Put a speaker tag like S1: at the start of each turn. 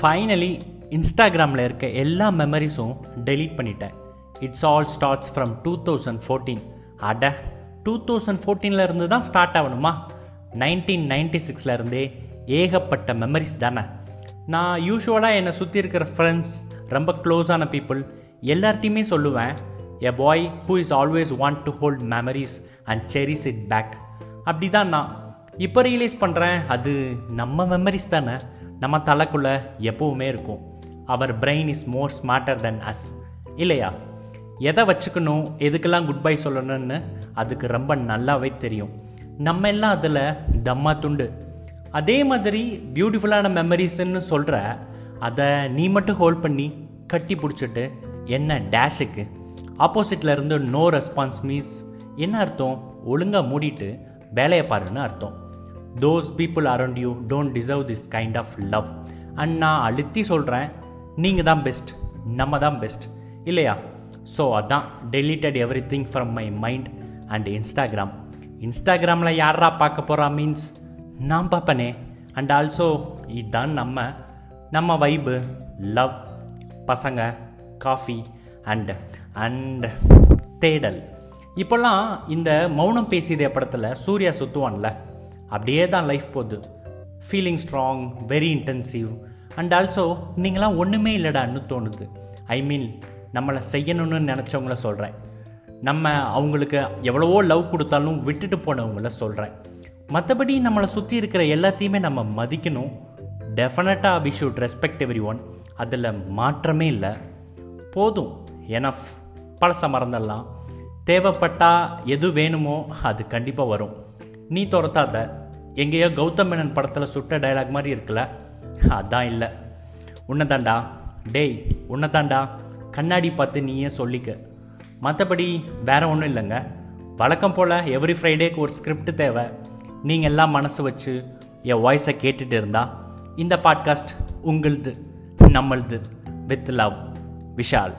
S1: Finally இன்ஸ்டாகிராமில் இருக்க எல்லா மெமரிஸும் டெலீட் பண்ணிட்டேன். It's all starts from two thousand fourteen அட டூ தௌசண்ட் ஃபோர்டீனில் இருந்து தான் ஸ்டார்ட் ஆகணுமா? நைன்டீன் நைன்டி சிக்ஸில் இருந்தே ஏகப்பட்ட மெமரிஸ் தானே. நான் யூஸ்வலாக என்னை சுற்றி இருக்கிற ஃப்ரெண்ட்ஸ் ரொம்ப க்ளோஸான பீப்புள் எல்லார்ட்டையுமே சொல்லுவேன் a boy who is always want to hold memories and cherish it back அப்படி தான் நான். இப்போ ரியலைஸ் பண்ணுறேன் அது நம்ம மெமரிஸ் தானே. நம்ம தலைக்குள்ளே எப்போவுமே இருக்கும். அவர் brain is more smarter than us இல்லையா? எதை வச்சுக்கணும் எதுக்கெல்லாம் குட் பை சொல்லணும்னு அதுக்கு ரொம்ப நல்லாவே தெரியும். நம்ம எல்லாம் அதில் தம்மா துண்டு. அதே மாதிரி பியூட்டிஃபுல்லான மெமரிஸ்ன்னு சொல்கிற அதை நீ மட்டும் ஹோல்ட் பண்ணி கட்டி பிடிச்சிட்டு என்ன டேஷுக்கு ஆப்போசிட்டில் இருந்து நோ ரெஸ்பான்ஸ் மீன்ஸ் என்ன அர்த்தம்? ஒழுங்காக மூடிட்டு வேலையை பாருன்னு அர்த்தம். Those people around you don't deserve this kind of love and நான் அழுத்தி சொல்கிறேன் நீங்கள் தான் பெஸ்ட் நம்ம தான் பெஸ்ட் இல்லையா? ஸோ அதான் deleted everything from my mind and Instagram இன்ஸ்டாகிராமில் யாரா பார்க்க போகிறா மீன்ஸ் நான் பார்ப்பனே. அண்ட் ஆல்சோ இதுதான் நம்ம நம்ம வைபு லவ் பசங்க காஃபி அண்ட் அண்ட் தேடல். இப்போல்லாம் இந்த மௌனம் பேசியதே படத்தில் சூர்யா சுத்துவான்ல. அப்படியே தான் லைஃப் போகுது. Feeling strong very intensive and also நீங்களாம் ஒன்றுமே இல்லைடான்னு தோணுது. ஐ மீன் நம்மளை செய்யணும்னு நினச்சவங்கள சொல்கிறேன் நம்ம அவங்களுக்கு எவ்வளவோ லவ் கொடுத்தாலும் விட்டுட்டு போனவங்கள சொல்கிறேன் மற்றபடி நம்மளை சுற்றி இருக்கிற எல்லாத்தையுமே நம்ம மதிக்கணும். டெஃபினட்டாக we should respect everyone அதில் மாற்றமே இல்லை. போதும். எனஃப் பழச மறந்துடலாம். தேவைப்பட்டால் எது வேணுமோ அது கண்டிப்பாக வரும். நீ துரத்தாத. எங்கேயோ கௌதம் மேனன் படத்தில் சுட்ட டைலாக் மாதிரி இருக்குல்ல? அதான் இல்லை. உன்னதாண்டா டேய் உன்னதாண்டா கண்ணாடி பார்த்து நீயே சொல்லிக்க. மற்றபடி வேற ஒன்றும் இல்லைங்க. வழக்கம் போல் எவ்ரி ஃப்ரைடேக்கு ஒரு ஸ்கிரிப்ட் தேவை. நீங்கள் எல்லாம் மனசு வச்சு என் வாய்ஸை கேட்டுட்டு இருந்தா இந்த பாட்காஸ்ட் உங்களுது நம்மளுது வித் லவ் விஷால்.